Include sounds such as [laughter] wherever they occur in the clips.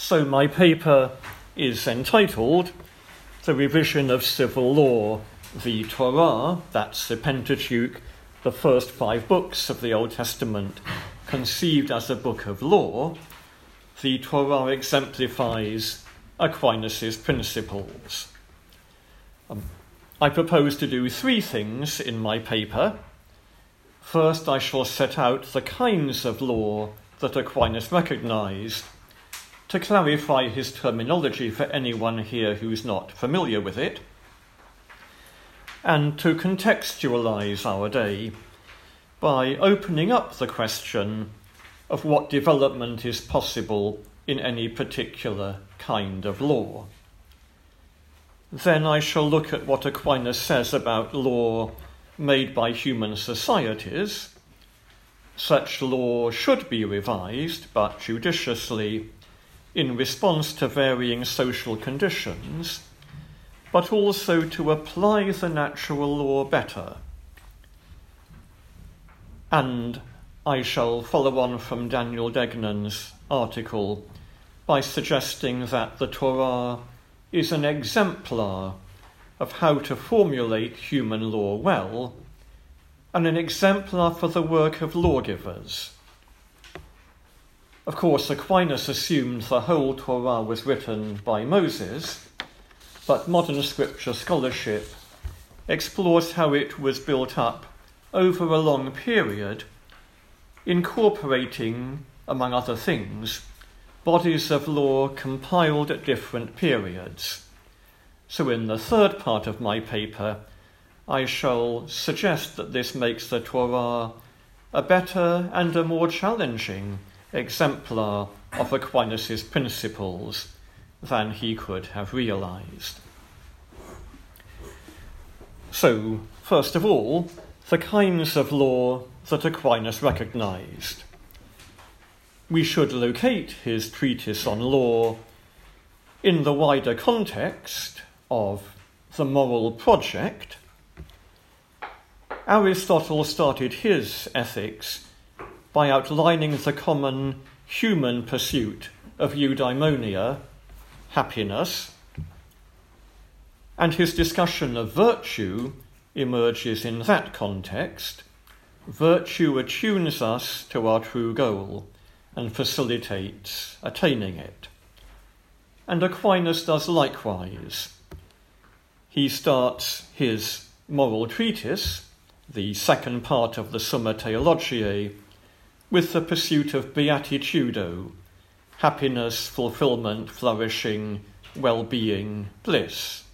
So, my paper is entitled The Revision of Civil Law, the Torah, that's the Pentateuch, the first five books of the Old Testament, conceived as a book of law. The Torah exemplifies Aquinas' principles. Um, I propose to do three things in my paper. First, I shall set out the kinds of law that Aquinas recognized to clarify his terminology for anyone here who's not familiar with it, and to contextualize our day by opening up the question of what development is possible in any particular kind of law. Then I shall look at what Aquinas says about law made by human societies. Such law should be revised, but judiciously, in response to varying social conditions, but also to apply the natural law better. And I shall follow on from Daniel Degnan's article by suggesting that the Torah is an exemplar of how to formulate human law well and an exemplar for the work of lawgivers. Of course, Aquinas assumed the whole Torah was written by Moses, but modern scripture scholarship explores how it was built up over a long period, incorporating, among other things, bodies of law compiled at different periods. So, in the third part of my paper, I shall suggest that this makes the Torah a better and a more challenging exemplar of Aquinas' principles than he could have realized. So, first of all, the kinds of law that Aquinas recognized. We should locate his treatise on law in the wider context of the moral project. Aristotle started his ethics by outlining the common human pursuit of eudaimonia, happiness, and his discussion of virtue emerges in that context. Virtue attunes us to our true goal and facilitates attaining it. And Aquinas does likewise. He starts his moral treatise, the second part of the Summa Theologiae, with the pursuit of beatitudo, happiness, fulfillment, flourishing, well being, bliss.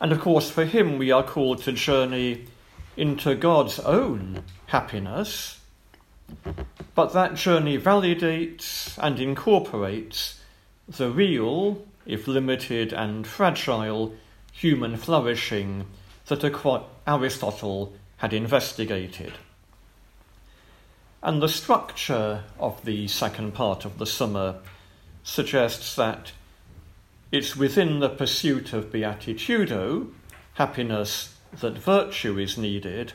And of course, for him, we are called to journey into God's own happiness, but that journey validates and incorporates the real, if limited and fragile, human flourishing that Aristotle had investigated. And the structure of the second part of the Summa suggests that it's within the pursuit of beatitudo, happiness, that virtue is needed,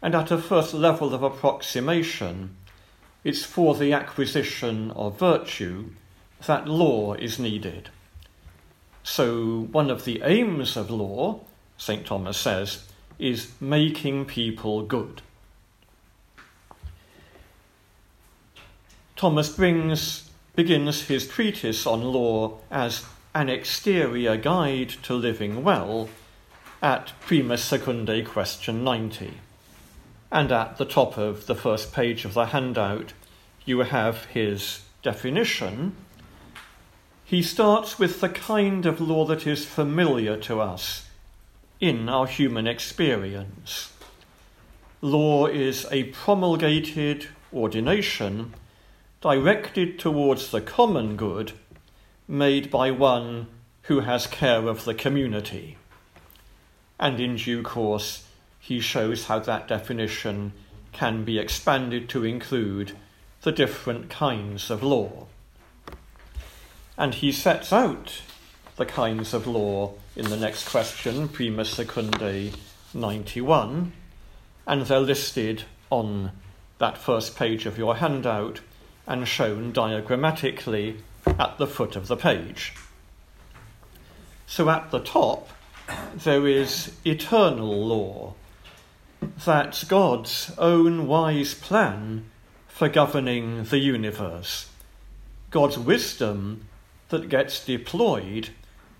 and at a first level of approximation, it's for the acquisition of virtue that law is needed. So, one of the aims of law, St. Thomas says, is making people good. Thomas brings, begins his treatise on law as an exterior guide to living well at Prima Secundae question 90. And at the top of the first page of the handout, you have his definition. He starts with the kind of law that is familiar to us in our human experience. Law is a promulgated ordination directed towards the common good made by one who has care of the community. And in due course, he shows how that definition can be expanded to include the different kinds of law. And he sets out the kinds of law in the next question, Prima Secundae 91, and they're listed on that first page of your handout and shown diagrammatically at the foot of the page. So at the top, there is eternal law. That's God's own wise plan for governing the universe. God's wisdom that gets deployed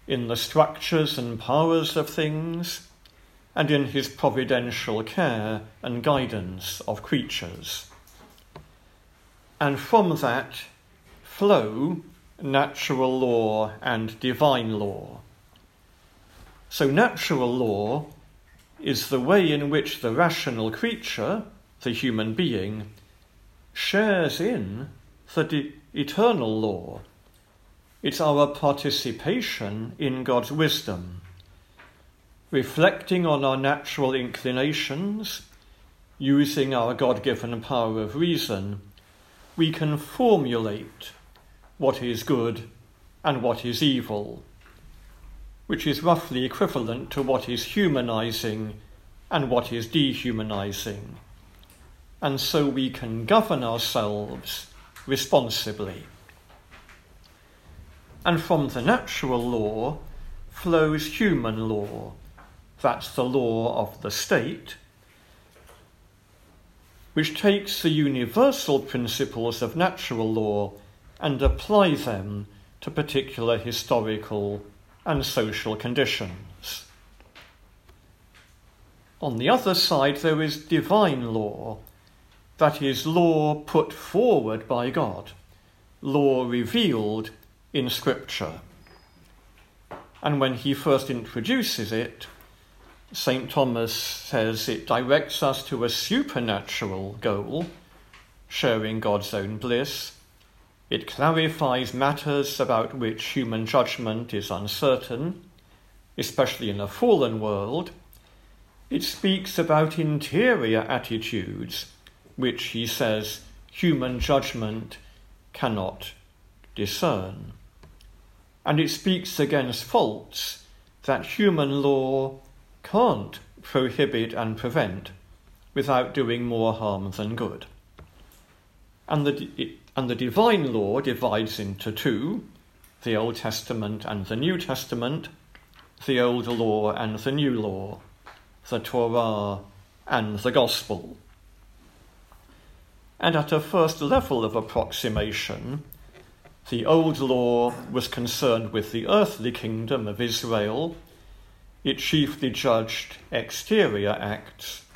in the structures and powers of things and in his providential care and guidance of creatures. And from that flow natural law and divine law. So, natural law is the way in which the rational creature, the human being, shares in the eternal law. It's our participation in God's wisdom, reflecting on our natural inclinations, using our God given power of reason, we can formulate what is good and what is evil which is roughly equivalent to what is humanizing and what is dehumanizing. And so we can govern ourselves responsibly. And from the natural law flows human law. That's the law of the state, which takes the universal principles of natural law and apply them to particular historical and social conditions. On the other side, there is divine law, that is, law put forward by God, law revealed in Scripture. And when he first introduces it, St. Thomas says it directs us to a supernatural goal, sharing God's own bliss, it clarifies matters about which human judgment is uncertain, especially in a fallen world. It speaks about interior attitudes which, he says, human judgment cannot discern. And it speaks against faults that human law can't prohibit and prevent without doing more harm than good. And the, and the divine law divides into two the Old Testament and the New Testament, the Old Law and the New Law, the Torah and the Gospel. And at a first level of approximation, the Old Law was concerned with the earthly kingdom of Israel. It chiefly judged exterior acts.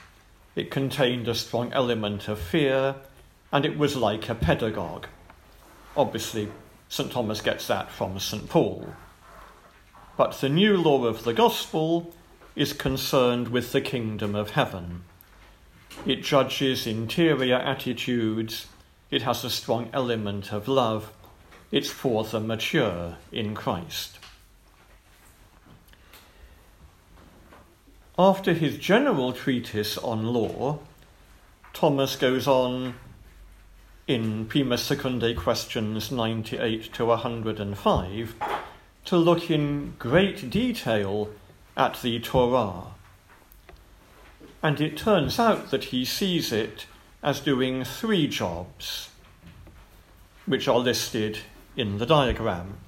It contained a strong element of fear and it was like a pedagogue. Obviously, St. Thomas gets that from St. Paul. But the new law of the gospel is concerned with the kingdom of heaven. It judges interior attitudes, it has a strong element of love, it's for the mature in Christ. After his general treatise on law, Thomas goes on in Prima Secundae questions 98 to 105 to look in great detail at the Torah. And it turns out that he sees it as doing three jobs, which are listed in the diagram.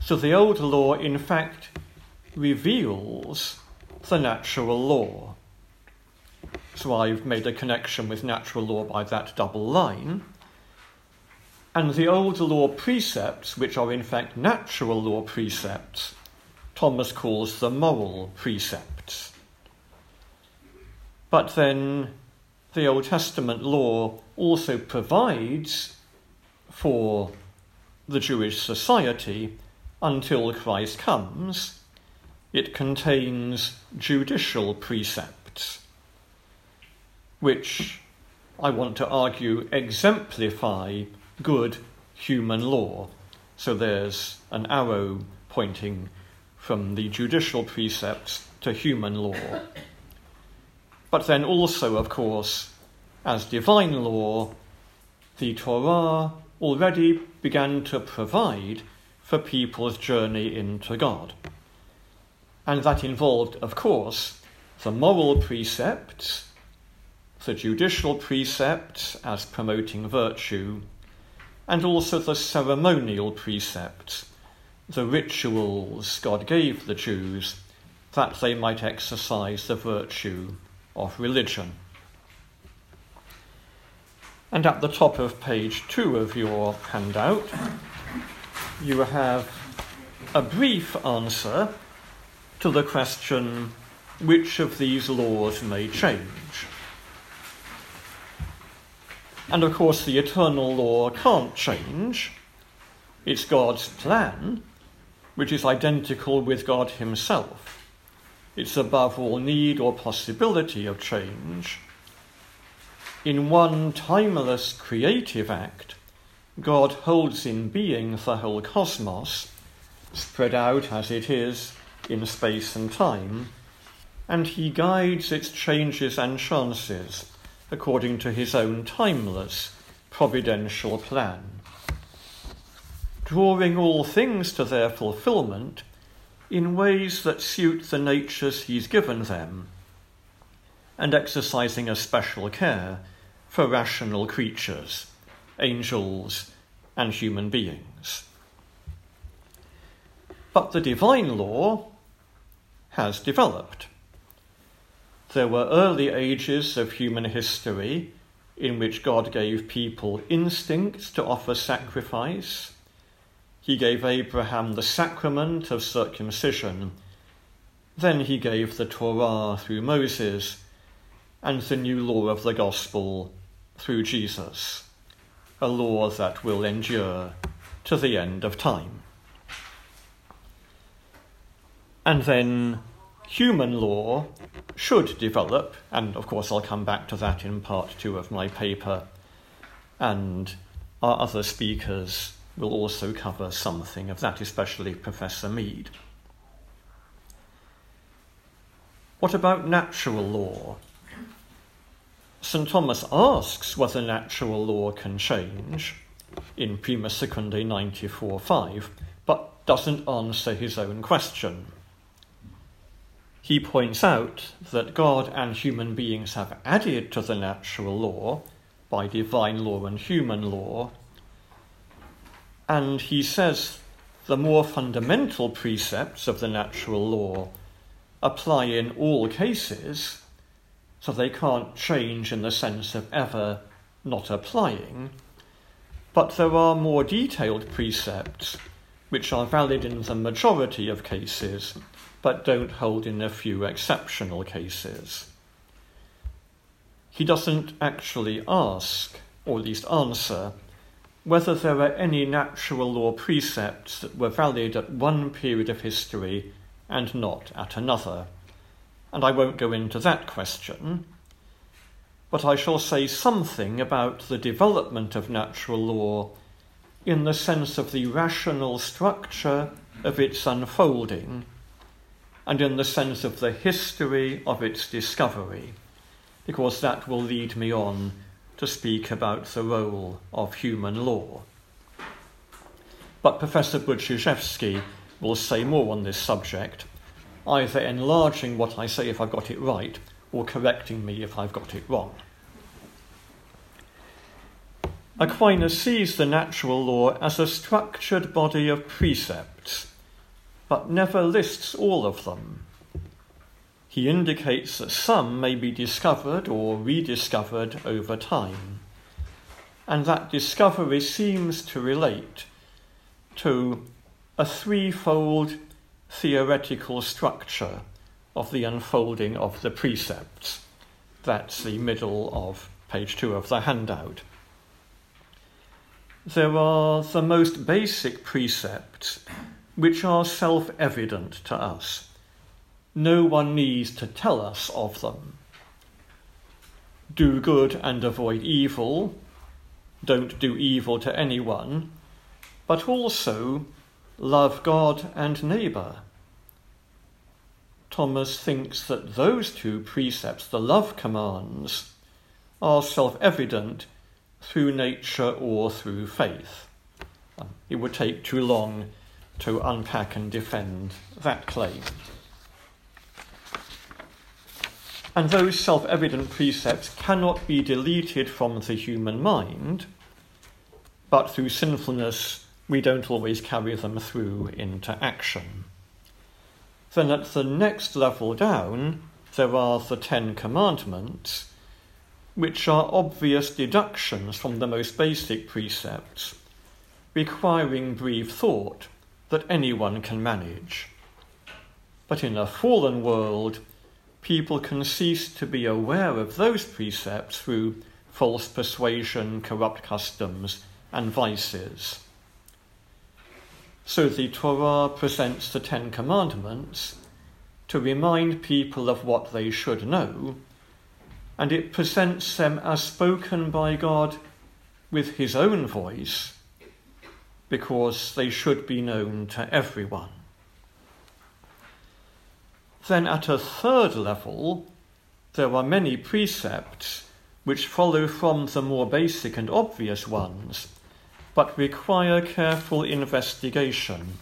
So the Old Law, in fact, reveals the natural law. So I've made a connection with natural law by that double line. And the old law precepts, which are in fact natural law precepts, Thomas calls the moral precepts. But then the Old Testament law also provides for the Jewish society until Christ comes. It contains judicial precepts which I want to argue exemplify good human law. So there's an arrow pointing from the judicial precepts to human law. But then also, of course, as divine law, the Torah already began to provide for people's journey into God. And that involved, of course, the moral precepts the judicial precepts as promoting virtue, and also the ceremonial precepts, the rituals God gave the Jews that they might exercise the virtue of religion. And at the top of page two of your handout, you have a brief answer to the question which of these laws may change. And of course, the eternal law can't change. It's God's plan, which is identical with God Himself. It's above all need or possibility of change in one timeless creative act, God holds in being the whole cosmos, spread out as it is in space and time, and he guides its changes and chances according to his own timeless, providential plan. Drawing all things to their fulfillment in ways that suit the natures he's given them, and exercising a special care for rational creatures, angels, and human beings. But the divine law has developed. There were early ages of human history in which God gave people instincts to offer sacrifice. He gave Abraham the sacrament of circumcision. Then he gave the Torah through Moses and the new law of the gospel through Jesus, a law that will endure to the end of time. And then human law should develop, and of course I'll come back to that in part two of my paper, and our other speakers will also cover something of that, especially Professor Mead. What about natural law? St. Thomas asks whether natural law can change in Prima Secundae 94.5, but doesn't answer his own question. He points out that God and human beings have added to the natural law by divine law and human law, and he says the more fundamental precepts of the natural law apply in all cases so they can't change in the sense of ever not applying. But there are more detailed precepts which are valid in the majority of cases but don't hold in a few exceptional cases. He doesn't actually ask, or at least answer, whether there are any natural law precepts that were valid at one period of history and not at another and I won't go into that question, but I shall say something about the development of natural law in the sense of the rational structure of its unfolding and in the sense of the history of its discovery, because that will lead me on to speak about the role of human law. But Professor Budziszewski will say more on this subject either enlarging what I say if I've got it right or correcting me if I've got it wrong. Aquinas sees the natural law as a structured body of precepts, but never lists all of them. He indicates that some may be discovered or rediscovered over time, and that discovery seems to relate to a threefold theoretical structure of the unfolding of the precepts. That's the middle of page two of the handout. There are the most basic precepts which are self evident to us. No one needs to tell us of them. Do good and avoid evil. Don't do evil to anyone. But also love God and neighbour. Thomas thinks that those two precepts, the love commands, are self evident through nature or through faith. Um, it would take too long to unpack and defend that claim. And those self evident precepts cannot be deleted from the human mind, but through sinfulness we don't always carry them through into action. Then at the next level down, there are the Ten Commandments, which are obvious deductions from the most basic precepts, requiring brief thought that anyone can manage. But in a fallen world, people can cease to be aware of those precepts through false persuasion, corrupt customs, and vices. So the Torah presents the Ten Commandments to remind people of what they should know, and it presents them as spoken by God with his own voice, because they should be known to everyone. Then, at a third level, there are many precepts which follow from the more basic and obvious ones, but require careful investigation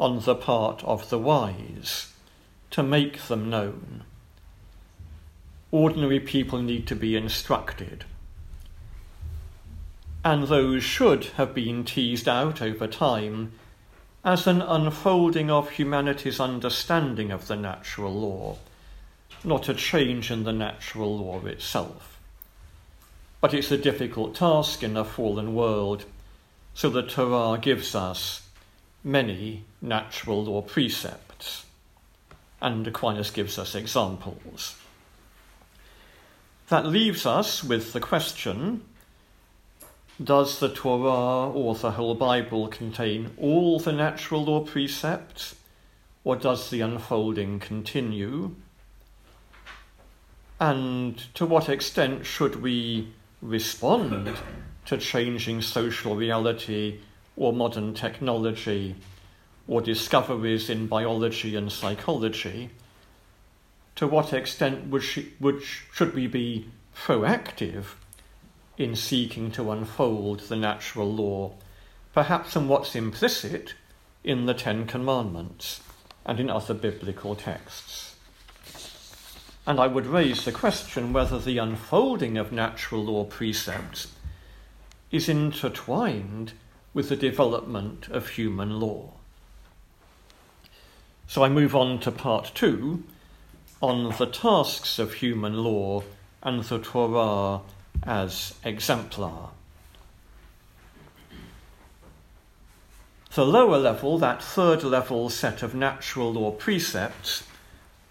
on the part of the wise to make them known. Ordinary people need to be instructed. And those should have been teased out over time as an unfolding of humanity's understanding of the natural law, not a change in the natural law itself. But it's a difficult task in a fallen world, so the Torah gives us many natural law precepts, and Aquinas gives us examples. That leaves us with the question does the Torah or the whole Bible contain all the natural law precepts, or does the unfolding continue? And to what extent should we respond to changing social reality or modern technology or discoveries in biology and psychology? To what extent would, she, would should we be proactive in seeking to unfold the natural law, perhaps in what's implicit in the Ten Commandments and in other biblical texts. And I would raise the question whether the unfolding of natural law precepts is intertwined with the development of human law. So I move on to part two on the tasks of human law and the Torah as exemplar. The lower level, that third level set of natural law precepts,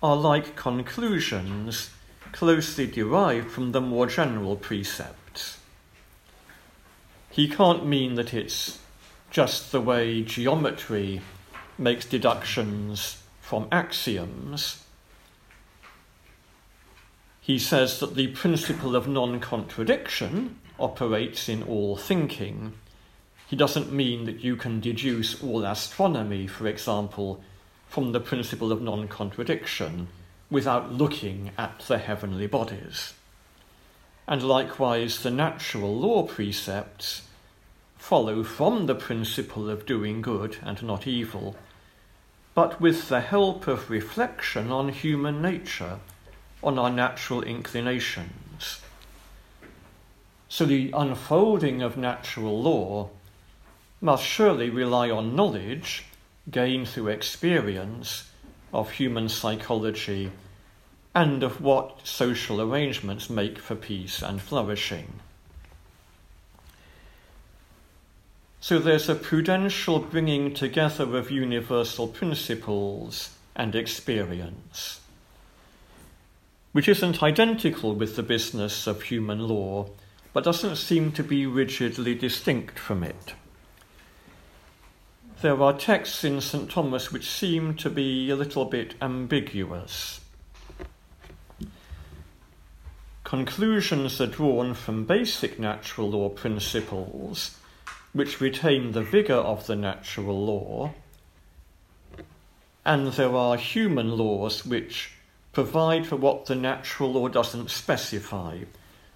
are like conclusions closely derived from the more general precepts. He can't mean that it's just the way geometry makes deductions from axioms he says that the principle of non contradiction operates in all thinking. He doesn't mean that you can deduce all astronomy, for example, from the principle of non contradiction without looking at the heavenly bodies. And likewise, the natural law precepts follow from the principle of doing good and not evil, but with the help of reflection on human nature on our natural inclinations. So the unfolding of natural law must surely rely on knowledge gained through experience of human psychology and of what social arrangements make for peace and flourishing. So there's a prudential bringing together of universal principles and experience which isn't identical with the business of human law, but doesn't seem to be rigidly distinct from it. There are texts in St. Thomas which seem to be a little bit ambiguous. Conclusions are drawn from basic natural law principles, which retain the vigour of the natural law, and there are human laws which provide for what the natural law doesn't specify.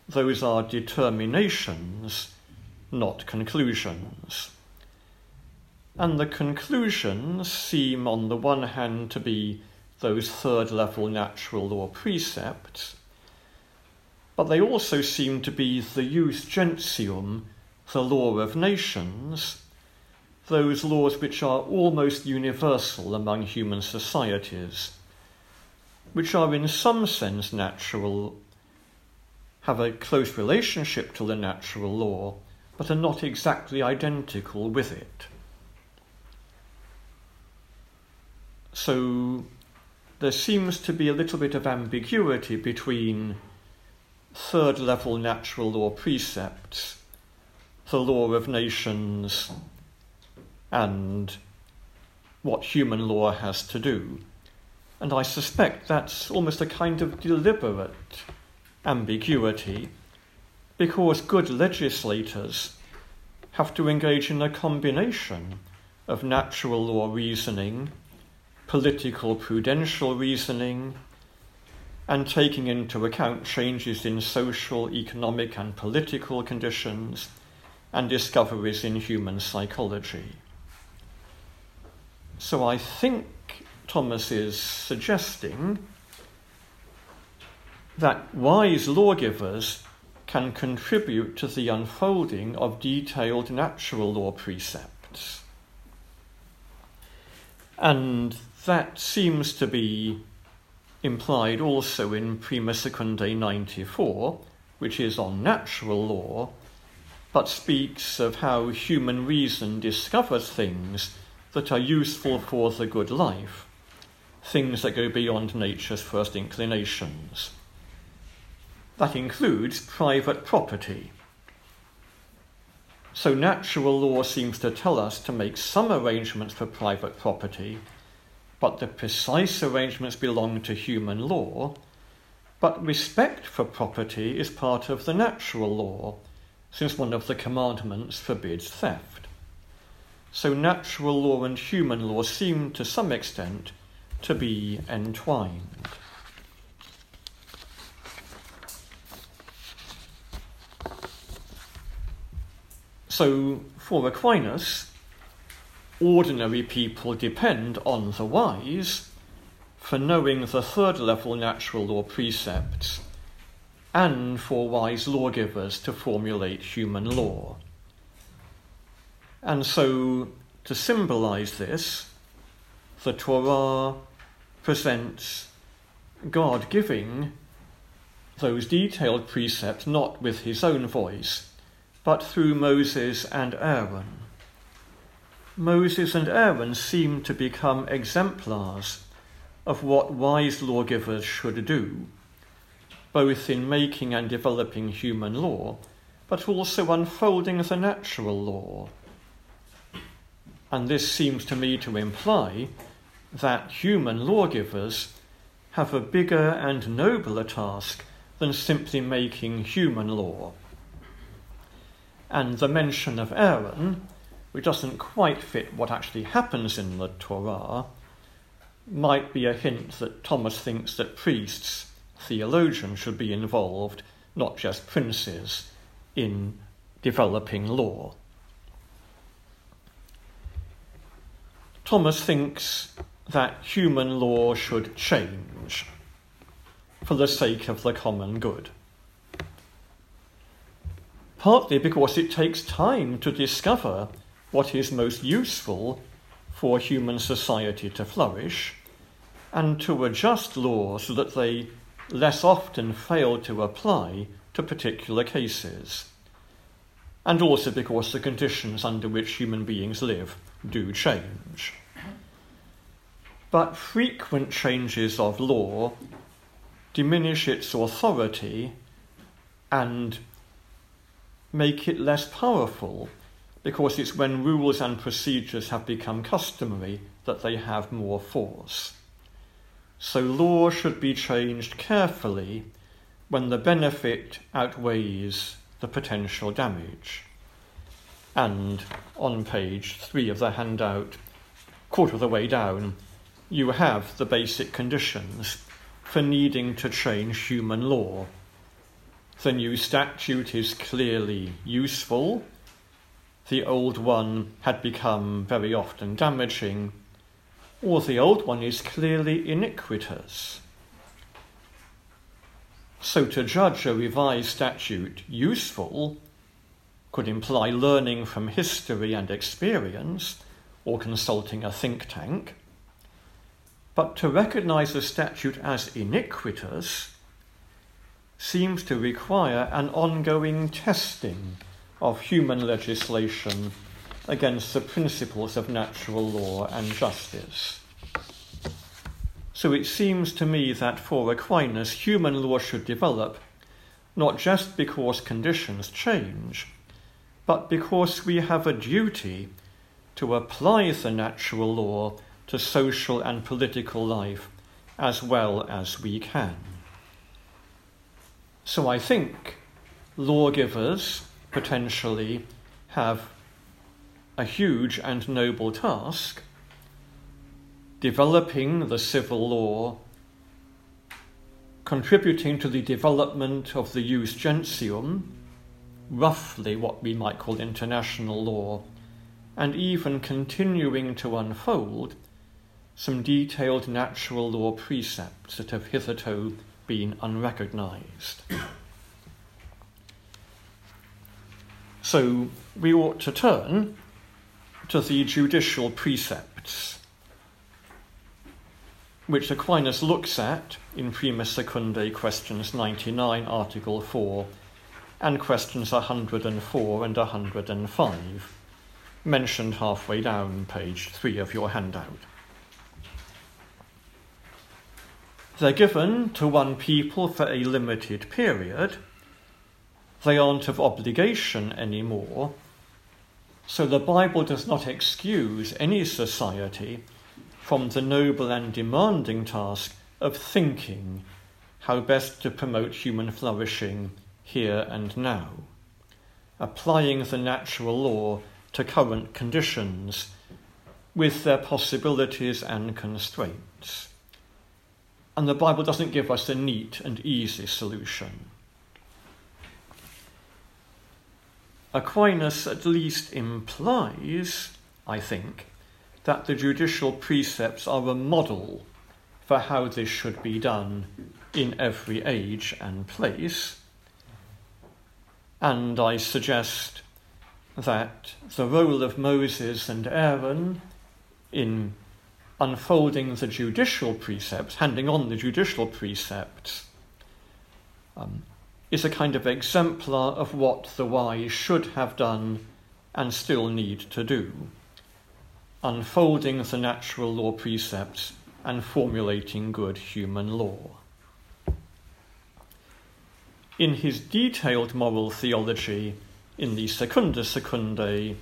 Those are determinations, not conclusions. And the conclusions seem, on the one hand, to be those third level natural law precepts, but they also seem to be the jus gentium, the law of nations, those laws which are almost universal among human societies, which are in some sense natural, have a close relationship to the natural law, but are not exactly identical with it. So there seems to be a little bit of ambiguity between third level natural law precepts, the law of nations, and what human law has to do. And I suspect that's almost a kind of deliberate ambiguity because good legislators have to engage in a combination of natural law reasoning, political prudential reasoning, and taking into account changes in social, economic, and political conditions and discoveries in human psychology. So I think Thomas is suggesting that wise lawgivers can contribute to the unfolding of detailed natural law precepts. And that seems to be implied also in Prima Secundae 94, which is on natural law, but speaks of how human reason discovers things that are useful for the good life, things that go beyond nature's first inclinations. That includes private property. So, natural law seems to tell us to make some arrangements for private property but the precise arrangements belong to human law, but respect for property is part of the natural law, since one of the commandments forbids theft. So natural law and human law seem to some extent to be entwined. So, for Aquinas, ordinary people depend on the wise for knowing the third level natural law precepts and for wise lawgivers to formulate human law. And so, to symbolize this, the Torah presents God giving those detailed precepts not with his own voice, but through Moses and Aaron. Moses and Aaron seem to become exemplars of what wise lawgivers should do, both in making and developing human law, but also unfolding the natural law. And this seems to me to imply that human lawgivers have a bigger and nobler task than simply making human law. And the mention of Aaron which doesn't quite fit what actually happens in the Torah, might be a hint that Thomas thinks that priests, theologians, should be involved, not just princes, in developing law. Thomas thinks that human law should change for the sake of the common good. Partly because it takes time to discover what is most useful for human society to flourish and to adjust laws so that they less often fail to apply to particular cases. And also because the conditions under which human beings live do change. But frequent changes of law diminish its authority and make it less powerful because it's when rules and procedures have become customary that they have more force. So law should be changed carefully when the benefit outweighs the potential damage. And on page three of the handout, quarter of the way down, you have the basic conditions for needing to change human law. The new statute is clearly useful the old one had become very often damaging, or the old one is clearly iniquitous. So to judge a revised statute useful could imply learning from history and experience or consulting a think tank. But to recognize a statute as iniquitous seems to require an ongoing testing of human legislation against the principles of natural law and justice. So it seems to me that for Aquinas, human law should develop not just because conditions change, but because we have a duty to apply the natural law to social and political life as well as we can. So I think lawgivers potentially have a huge and noble task developing the civil law, contributing to the development of the jus gentium, roughly what we might call international law, and even continuing to unfold some detailed natural law precepts that have hitherto been unrecognized. So we ought to turn to the judicial precepts, which Aquinas looks at in Prima Secundae questions 99, Article 4, and questions 104 and 105, mentioned halfway down page 3 of your handout. They're given to one people for a limited period. They aren't of obligation anymore, so the Bible does not excuse any society from the noble and demanding task of thinking how best to promote human flourishing here and now, applying the natural law to current conditions with their possibilities and constraints. And the Bible doesn't give us a neat and easy solution. Aquinas at least implies, I think, that the judicial precepts are a model for how this should be done in every age and place. And I suggest that the role of Moses and Aaron in unfolding the judicial precepts, handing on the judicial precepts, um, is a kind of exemplar of what the wise should have done and still need to do, unfolding the natural law precepts and formulating good human law. In his detailed moral theology in the Secunda Secundae,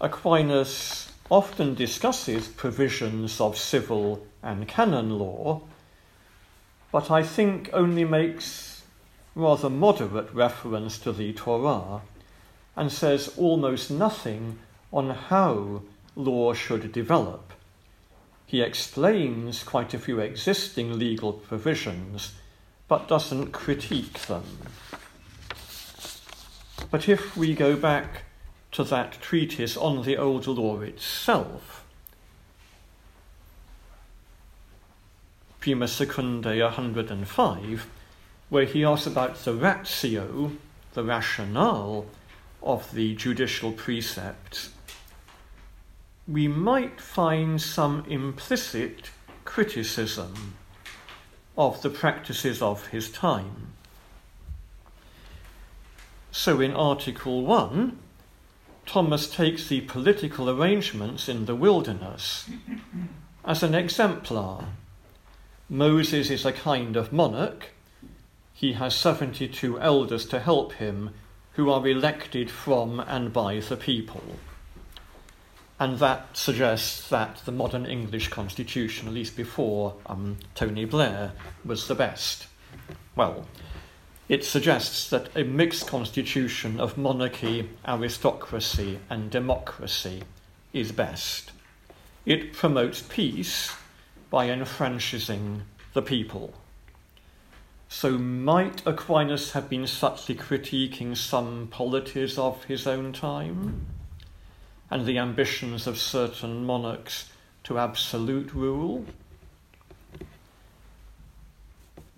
Aquinas often discusses provisions of civil and canon law, but I think only makes rather moderate reference to the Torah and says almost nothing on how law should develop. He explains quite a few existing legal provisions, but doesn't critique them. But if we go back to that treatise on the Old Law itself, Prima Secundae 105, where he asks about the ratio, the rationale of the judicial precepts, we might find some implicit criticism of the practices of his time. So in Article 1, Thomas takes the political arrangements in the wilderness [laughs] as an exemplar. Moses is a kind of monarch he has 72 elders to help him who are elected from and by the people. And that suggests that the modern English constitution, at least before um, Tony Blair, was the best. Well, it suggests that a mixed constitution of monarchy, aristocracy, and democracy is best. It promotes peace by enfranchising the people. So, might Aquinas have been subtly critiquing some polities of his own time and the ambitions of certain monarchs to absolute rule.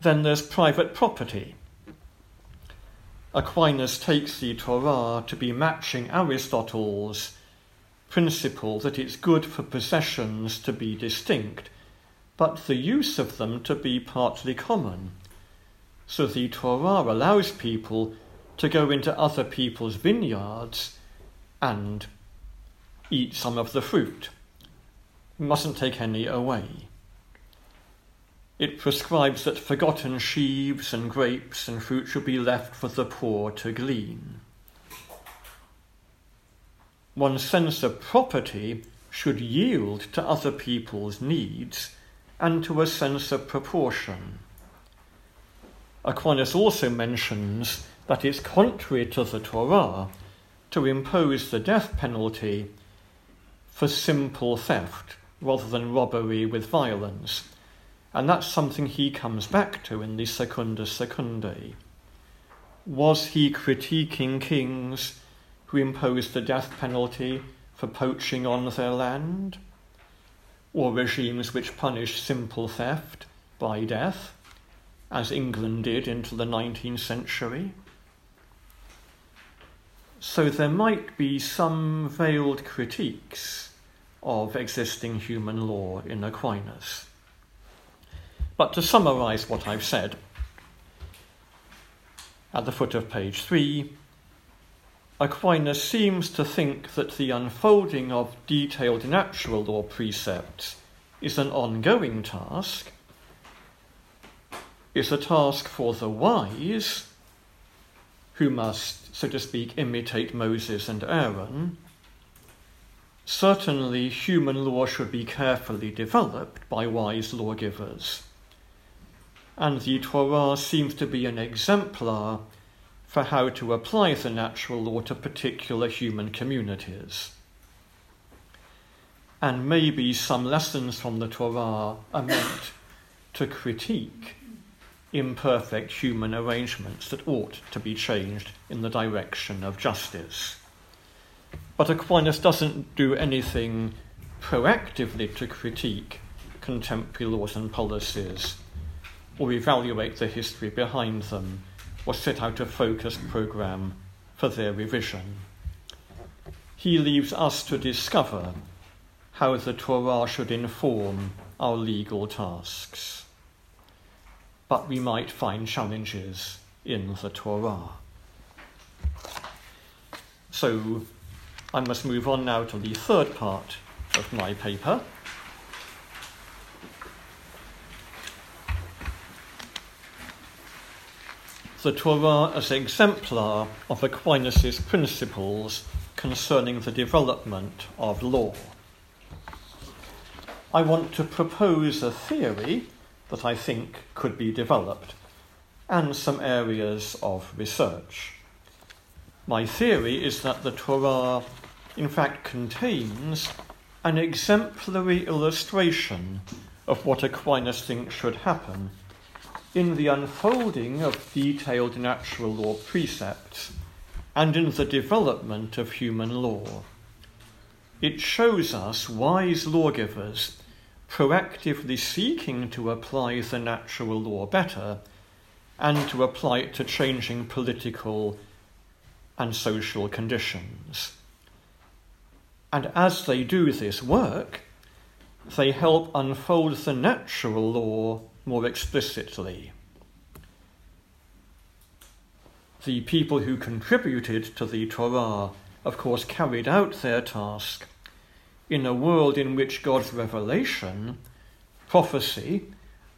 Then there's private property. Aquinas takes the Torah to be matching Aristotle's principle that it's good for possessions to be distinct, but the use of them to be partly common. So the Torah allows people to go into other people's vineyards and eat some of the fruit. Mustn't take any away. It prescribes that forgotten sheaves and grapes and fruit should be left for the poor to glean. One's sense of property should yield to other people's needs and to a sense of proportion. Aquinas also mentions that it's contrary to the Torah to impose the death penalty for simple theft rather than robbery with violence. And that's something he comes back to in the Secunda Secundae. Was he critiquing kings who imposed the death penalty for poaching on their land? Or regimes which punished simple theft by death, as England did into the 19th century? So there might be some veiled critiques of existing human law in Aquinas. But to summarise what I've said, at the foot of page 3, Aquinas seems to think that the unfolding of detailed natural law precepts is an ongoing task, is a task for the wise, who must, so to speak, imitate Moses and Aaron. Certainly, human law should be carefully developed by wise lawgivers and the Torah seems to be an exemplar for how to apply the natural law to particular human communities. And maybe some lessons from the Torah are meant to critique imperfect human arrangements that ought to be changed in the direction of justice. But Aquinas doesn't do anything proactively to critique contemporary laws and policies or evaluate the history behind them, or set out a focused programme for their revision. He leaves us to discover how the Torah should inform our legal tasks. But we might find challenges in the Torah. So I must move on now to the third part of my paper. The Torah as exemplar of Aquinas' principles concerning the development of law. I want to propose a theory that I think could be developed and some areas of research. My theory is that the Torah, in fact, contains an exemplary illustration of what Aquinas thinks should happen in the unfolding of detailed natural law precepts and in the development of human law. It shows us wise lawgivers proactively seeking to apply the natural law better and to apply it to changing political and social conditions. And as they do this work, they help unfold the natural law more explicitly. The people who contributed to the Torah, of course, carried out their task in a world in which God's revelation, prophecy,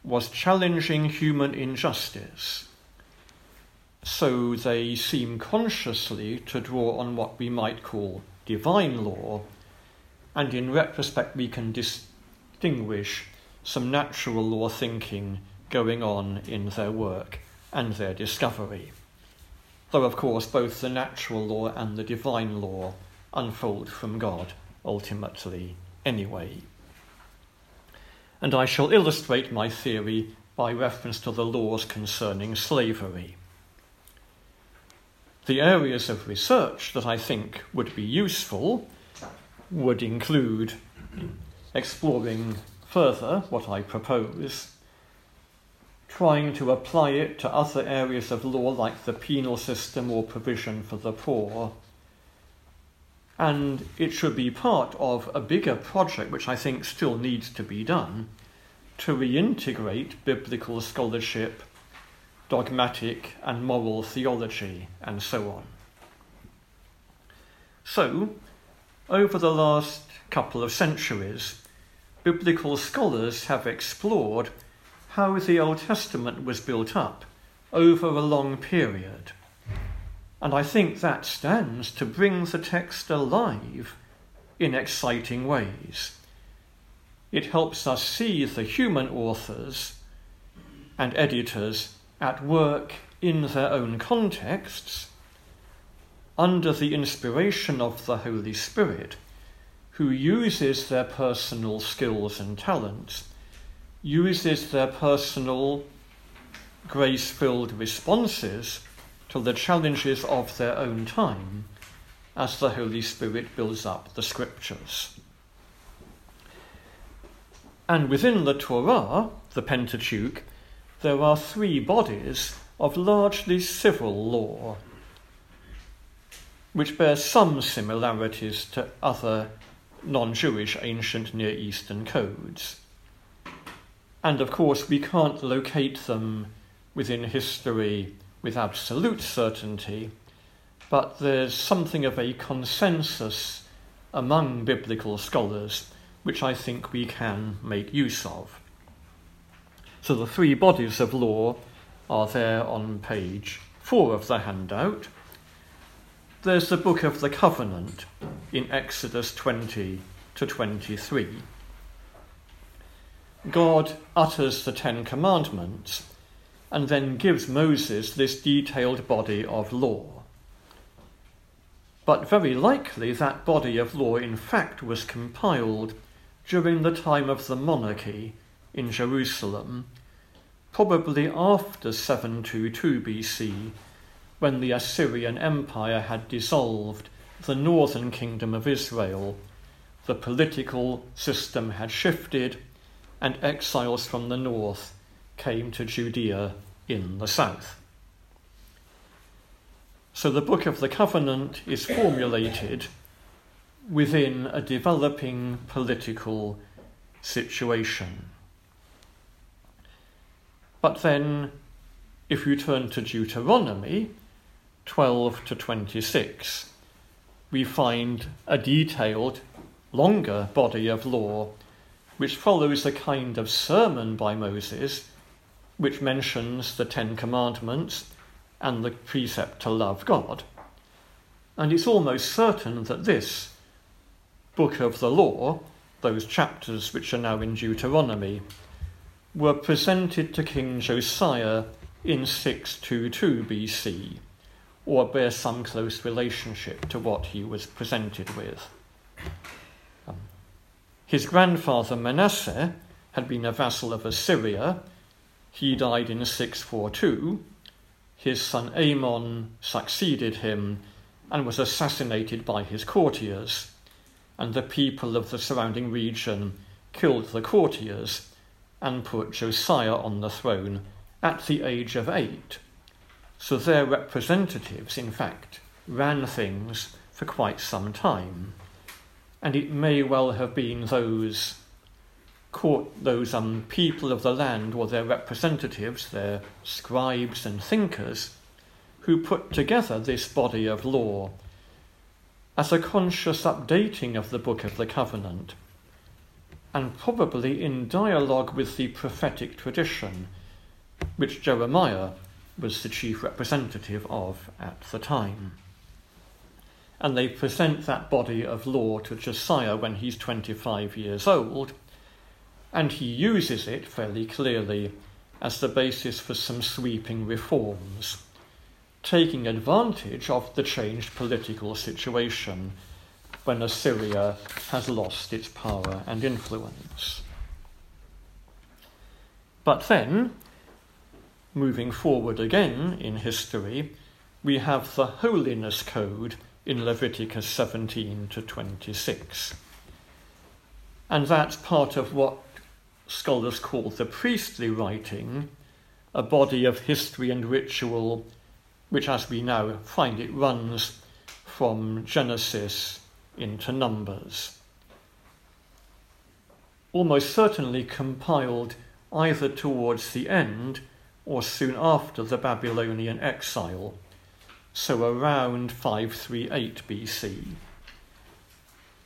was challenging human injustice. So they seem consciously to draw on what we might call divine law, and in retrospect we can distinguish some natural law thinking going on in their work and their discovery. Though, of course, both the natural law and the divine law unfold from God ultimately anyway. And I shall illustrate my theory by reference to the laws concerning slavery. The areas of research that I think would be useful would include exploring further what I propose, trying to apply it to other areas of law like the penal system or provision for the poor. And it should be part of a bigger project, which I think still needs to be done, to reintegrate biblical scholarship, dogmatic and moral theology, and so on. So, over the last couple of centuries, biblical scholars have explored how the Old Testament was built up over a long period. And I think that stands to bring the text alive in exciting ways. It helps us see the human authors and editors at work in their own contexts under the inspiration of the Holy Spirit who uses their personal skills and talents, uses their personal grace filled responses to the challenges of their own time as the Holy Spirit builds up the scriptures. And within the Torah, the Pentateuch, there are three bodies of largely civil law, which bear some similarities to other non Jewish ancient Near Eastern codes. And of course, we can't locate them within history with absolute certainty, but there's something of a consensus among biblical scholars which I think we can make use of. So the three bodies of law are there on page four of the handout. There's the book of the covenant in Exodus 20 to 23. God utters the Ten Commandments and then gives Moses this detailed body of law. But very likely that body of law, in fact, was compiled during the time of the monarchy in Jerusalem, probably after 722 BC when the Assyrian Empire had dissolved the northern kingdom of Israel, the political system had shifted, and exiles from the north came to Judea in the south. So the Book of the Covenant is formulated within a developing political situation. But then, if you turn to Deuteronomy, 12 to 26, we find a detailed, longer body of law which follows a kind of sermon by Moses, which mentions the Ten Commandments and the precept to love God. And it's almost certain that this book of the law, those chapters which are now in Deuteronomy, were presented to King Josiah in 622 BC or bear some close relationship to what he was presented with. Um, his grandfather Manasseh had been a vassal of Assyria. He died in 642. His son Amon succeeded him and was assassinated by his courtiers, and the people of the surrounding region killed the courtiers and put Josiah on the throne at the age of eight so their representatives, in fact, ran things for quite some time. And it may well have been those court, those um, people of the land or their representatives, their scribes and thinkers, who put together this body of law as a conscious updating of the Book of the Covenant, and probably in dialogue with the prophetic tradition which Jeremiah was the chief representative of at the time. And they present that body of law to Josiah when he's 25 years old, and he uses it fairly clearly as the basis for some sweeping reforms, taking advantage of the changed political situation when Assyria has lost its power and influence. But then, moving forward again in history, we have the Holiness Code in Leviticus 17 to 26. And that's part of what scholars call the priestly writing, a body of history and ritual, which, as we now find it, runs from Genesis into Numbers. Almost certainly compiled either towards the end or soon after the Babylonian exile, so around 538 BC.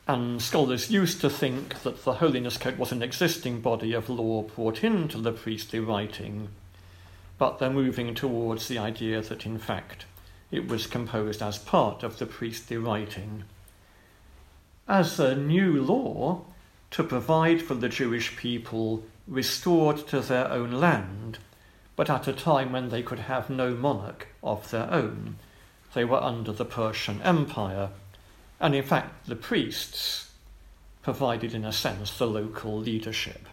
And scholars used to think that the Holiness Code was an existing body of law brought into the priestly writing, but they're moving towards the idea that in fact it was composed as part of the priestly writing. As a new law to provide for the Jewish people restored to their own land, but at a time when they could have no monarch of their own. They were under the Persian Empire, and in fact, the priests provided, in a sense, the local leadership.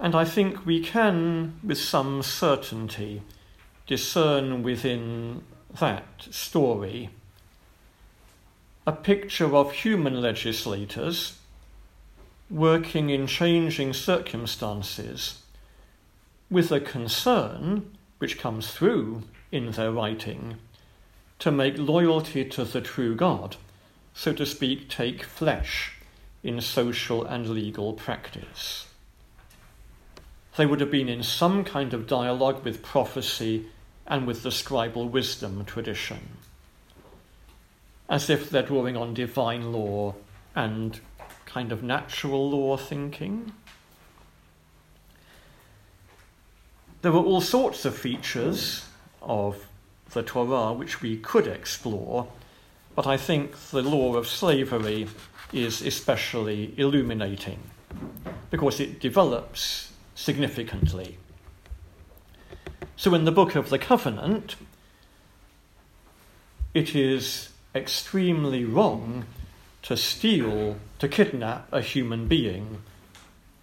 And I think we can, with some certainty, discern within that story a picture of human legislators working in changing circumstances with a concern which comes through in their writing to make loyalty to the true God, so to speak, take flesh in social and legal practice. They would have been in some kind of dialogue with prophecy and with the scribal wisdom tradition, as if they're drawing on divine law and kind of natural law thinking. There were all sorts of features of the Torah which we could explore, but I think the law of slavery is especially illuminating because it develops significantly. So, in the book of the covenant, it is extremely wrong to steal, to kidnap a human being,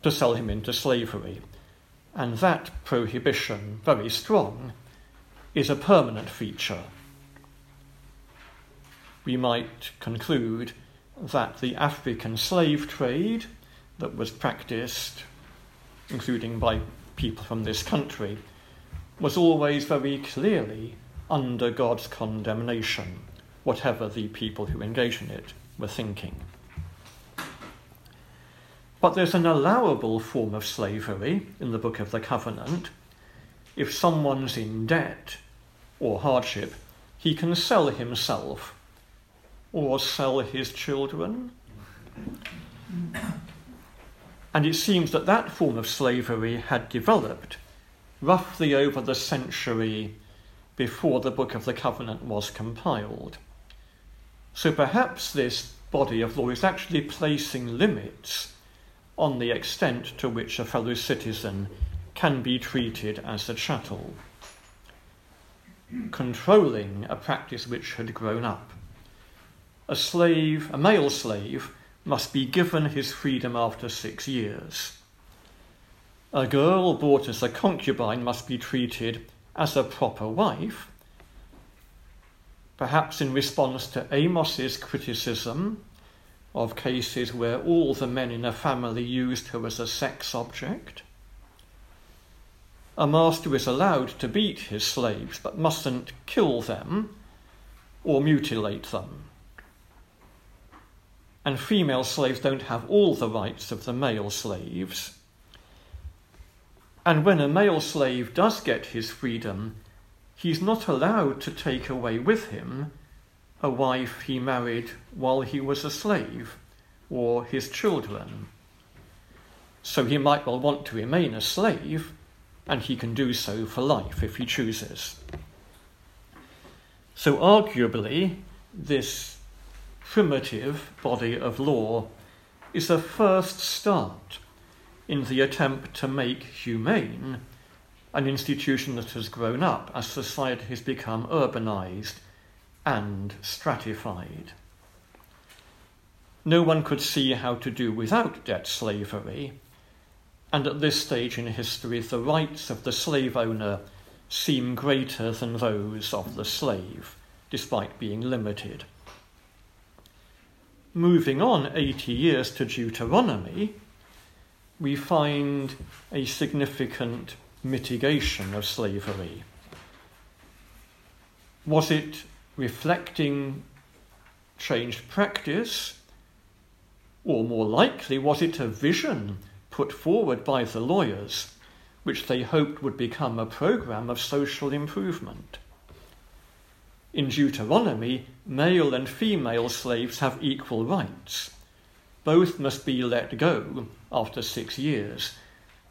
to sell him into slavery. And that prohibition, very strong, is a permanent feature. We might conclude that the African slave trade that was practiced, including by people from this country, was always very clearly under God's condemnation, whatever the people who engaged in it were thinking. But there's an allowable form of slavery in the Book of the Covenant. If someone's in debt or hardship, he can sell himself or sell his children. And it seems that that form of slavery had developed roughly over the century before the Book of the Covenant was compiled. So perhaps this body of law is actually placing limits on the extent to which a fellow citizen can be treated as a chattel, controlling a practice which had grown up. A slave, a male slave, must be given his freedom after six years. A girl bought as a concubine must be treated as a proper wife perhaps in response to Amos's criticism of cases where all the men in a family used her as a sex object. A master is allowed to beat his slaves but mustn't kill them or mutilate them. And female slaves don't have all the rights of the male slaves. And when a male slave does get his freedom, he's not allowed to take away with him a wife he married while he was a slave or his children. So he might well want to remain a slave, and he can do so for life if he chooses. So, arguably, this primitive body of law is a first start in the attempt to make humane an institution that has grown up as society has become urbanized and stratified. No one could see how to do without debt slavery, and at this stage in history, the rights of the slave owner seem greater than those of the slave, despite being limited. moving on 80 years to Deuteronomy, we find a significant mitigation of slavery. Was it reflecting changed practice? Or more likely, was it a vision put forward by the lawyers, which they hoped would become a program of social improvement? In Deuteronomy, male and female slaves have equal rights. Both must be let go after six years,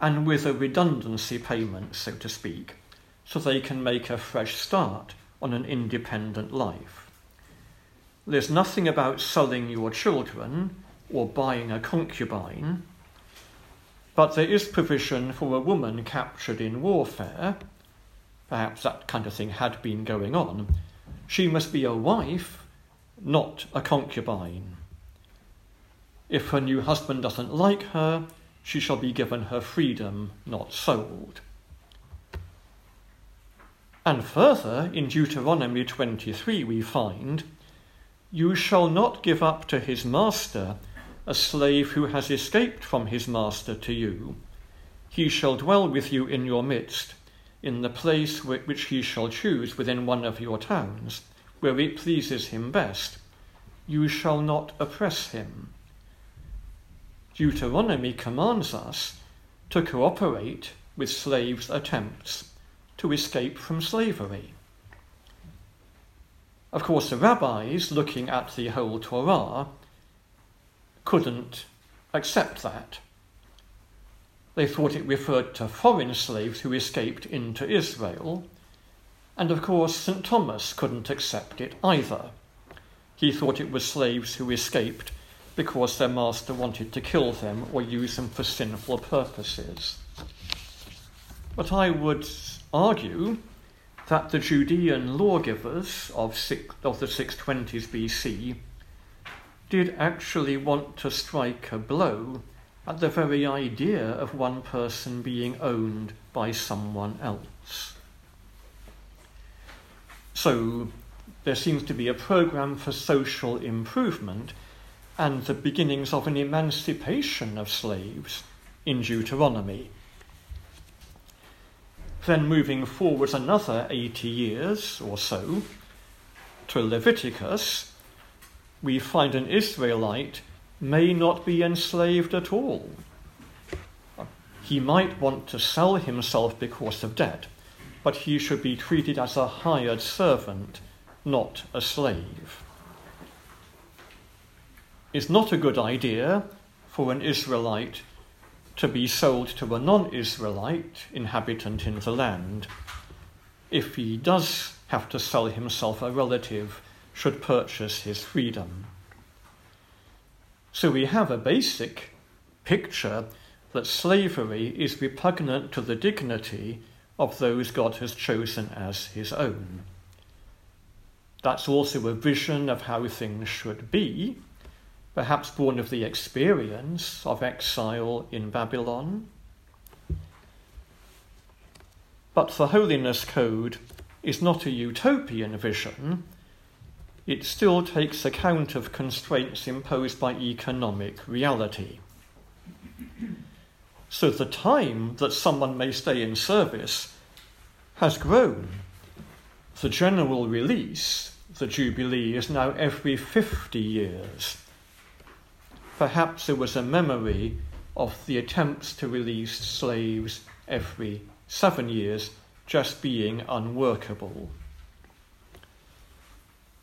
and with a redundancy payment, so to speak, so they can make a fresh start on an independent life. There's nothing about selling your children or buying a concubine, but there is provision for a woman captured in warfare. Perhaps that kind of thing had been going on. She must be a wife, not a concubine. If her new husband doesn't like her, she shall be given her freedom, not sold. And further, in Deuteronomy 23, we find, You shall not give up to his master a slave who has escaped from his master to you. He shall dwell with you in your midst, in the place which he shall choose within one of your towns, where it pleases him best. You shall not oppress him. Deuteronomy commands us to cooperate with slaves' attempts to escape from slavery. Of course, the rabbis, looking at the whole Torah, couldn't accept that. They thought it referred to foreign slaves who escaped into Israel, and of course, St. Thomas couldn't accept it either. He thought it was slaves who escaped because their master wanted to kill them or use them for sinful purposes. But I would argue that the Judean lawgivers of, six, of the 620s BC did actually want to strike a blow at the very idea of one person being owned by someone else. So there seems to be a program for social improvement and the beginnings of an emancipation of slaves in Deuteronomy. Then moving forward another 80 years or so to Leviticus, we find an Israelite may not be enslaved at all. He might want to sell himself because of debt, but he should be treated as a hired servant, not a slave. It's not a good idea for an Israelite to be sold to a non Israelite inhabitant in the land. If he does have to sell himself, a relative should purchase his freedom. So we have a basic picture that slavery is repugnant to the dignity of those God has chosen as his own. That's also a vision of how things should be, perhaps born of the experience of exile in Babylon. But the Holiness Code is not a utopian vision. It still takes account of constraints imposed by economic reality. So the time that someone may stay in service has grown. The general release, the Jubilee, is now every 50 years perhaps there was a memory of the attempts to release slaves every seven years just being unworkable.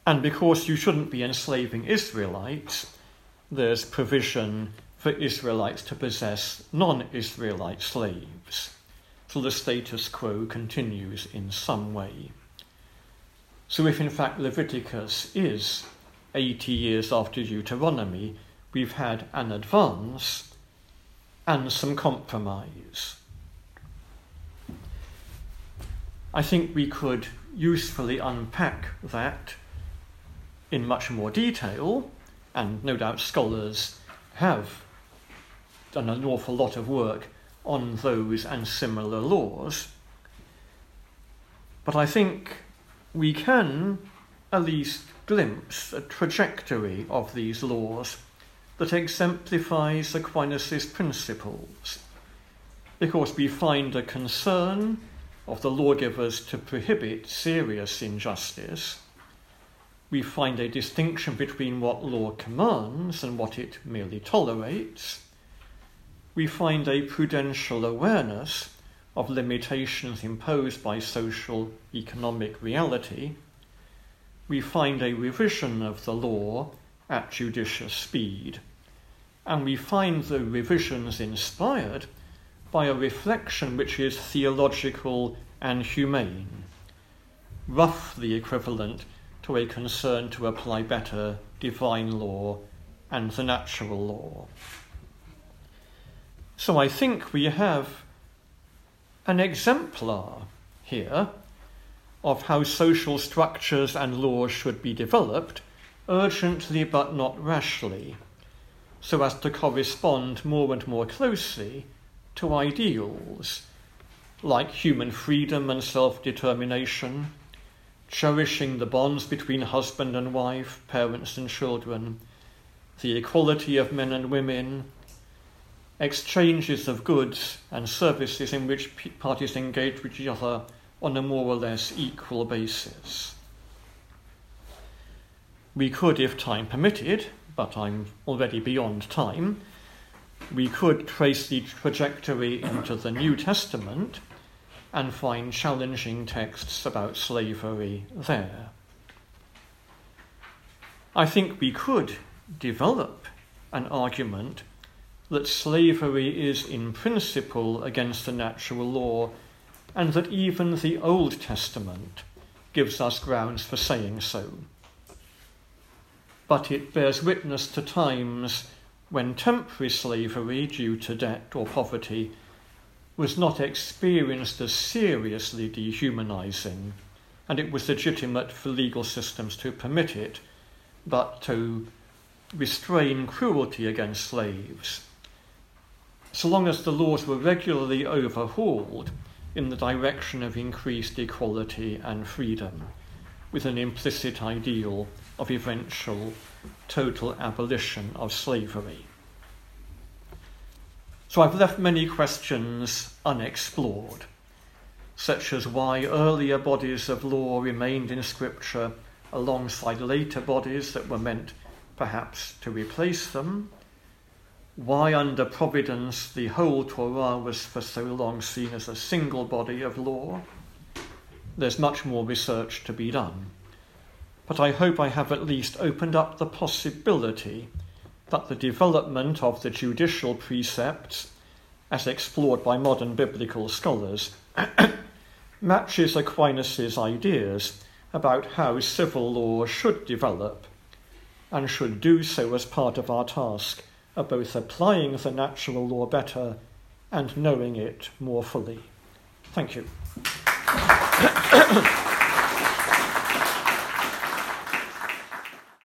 And because you shouldn't be enslaving Israelites, there's provision for Israelites to possess non Israelite slaves. So the status quo continues in some way. So, if in fact Leviticus is 80 years after Deuteronomy, we've had an advance and some compromise. I think we could usefully unpack that in much more detail, and no doubt scholars have done an awful lot of work on those and similar laws. But I think we can at least glimpse, a trajectory of these laws that exemplifies Aquinas' principles, because we find a concern of the lawgivers to prohibit serious injustice. We find a distinction between what law commands and what it merely tolerates. We find a prudential awareness of limitations imposed by social economic reality. We find a revision of the law at judicious speed. And we find the revisions inspired by a reflection which is theological and humane, roughly equivalent to a concern to apply better divine law and the natural law. So I think we have an exemplar here of how social structures and laws should be developed urgently but not rashly, so as to correspond more and more closely to ideals like human freedom and self determination, cherishing the bonds between husband and wife, parents and children, the equality of men and women, exchanges of goods and services in which parties engage with each other on a more or less equal basis. We could, if time permitted, but I'm already beyond time, we could trace the trajectory into the New Testament and find challenging texts about slavery there. I think we could develop an argument that slavery is in principle against the natural law and that even the Old Testament gives us grounds for saying so but it bears witness to times when temporary slavery due to debt or poverty was not experienced as seriously dehumanizing, and it was legitimate for legal systems to permit it, but to restrain cruelty against slaves. So long as the laws were regularly overhauled in the direction of increased equality and freedom, with an implicit ideal of eventual total abolition of slavery. So I've left many questions unexplored, such as why earlier bodies of law remained in Scripture alongside later bodies that were meant perhaps to replace them, why under providence the whole Torah was for so long seen as a single body of law. There's much more research to be done but I hope I have at least opened up the possibility that the development of the judicial precepts, as explored by modern biblical scholars, [coughs] matches Aquinas' ideas about how civil law should develop and should do so as part of our task of both applying the natural law better and knowing it more fully. Thank you. [coughs]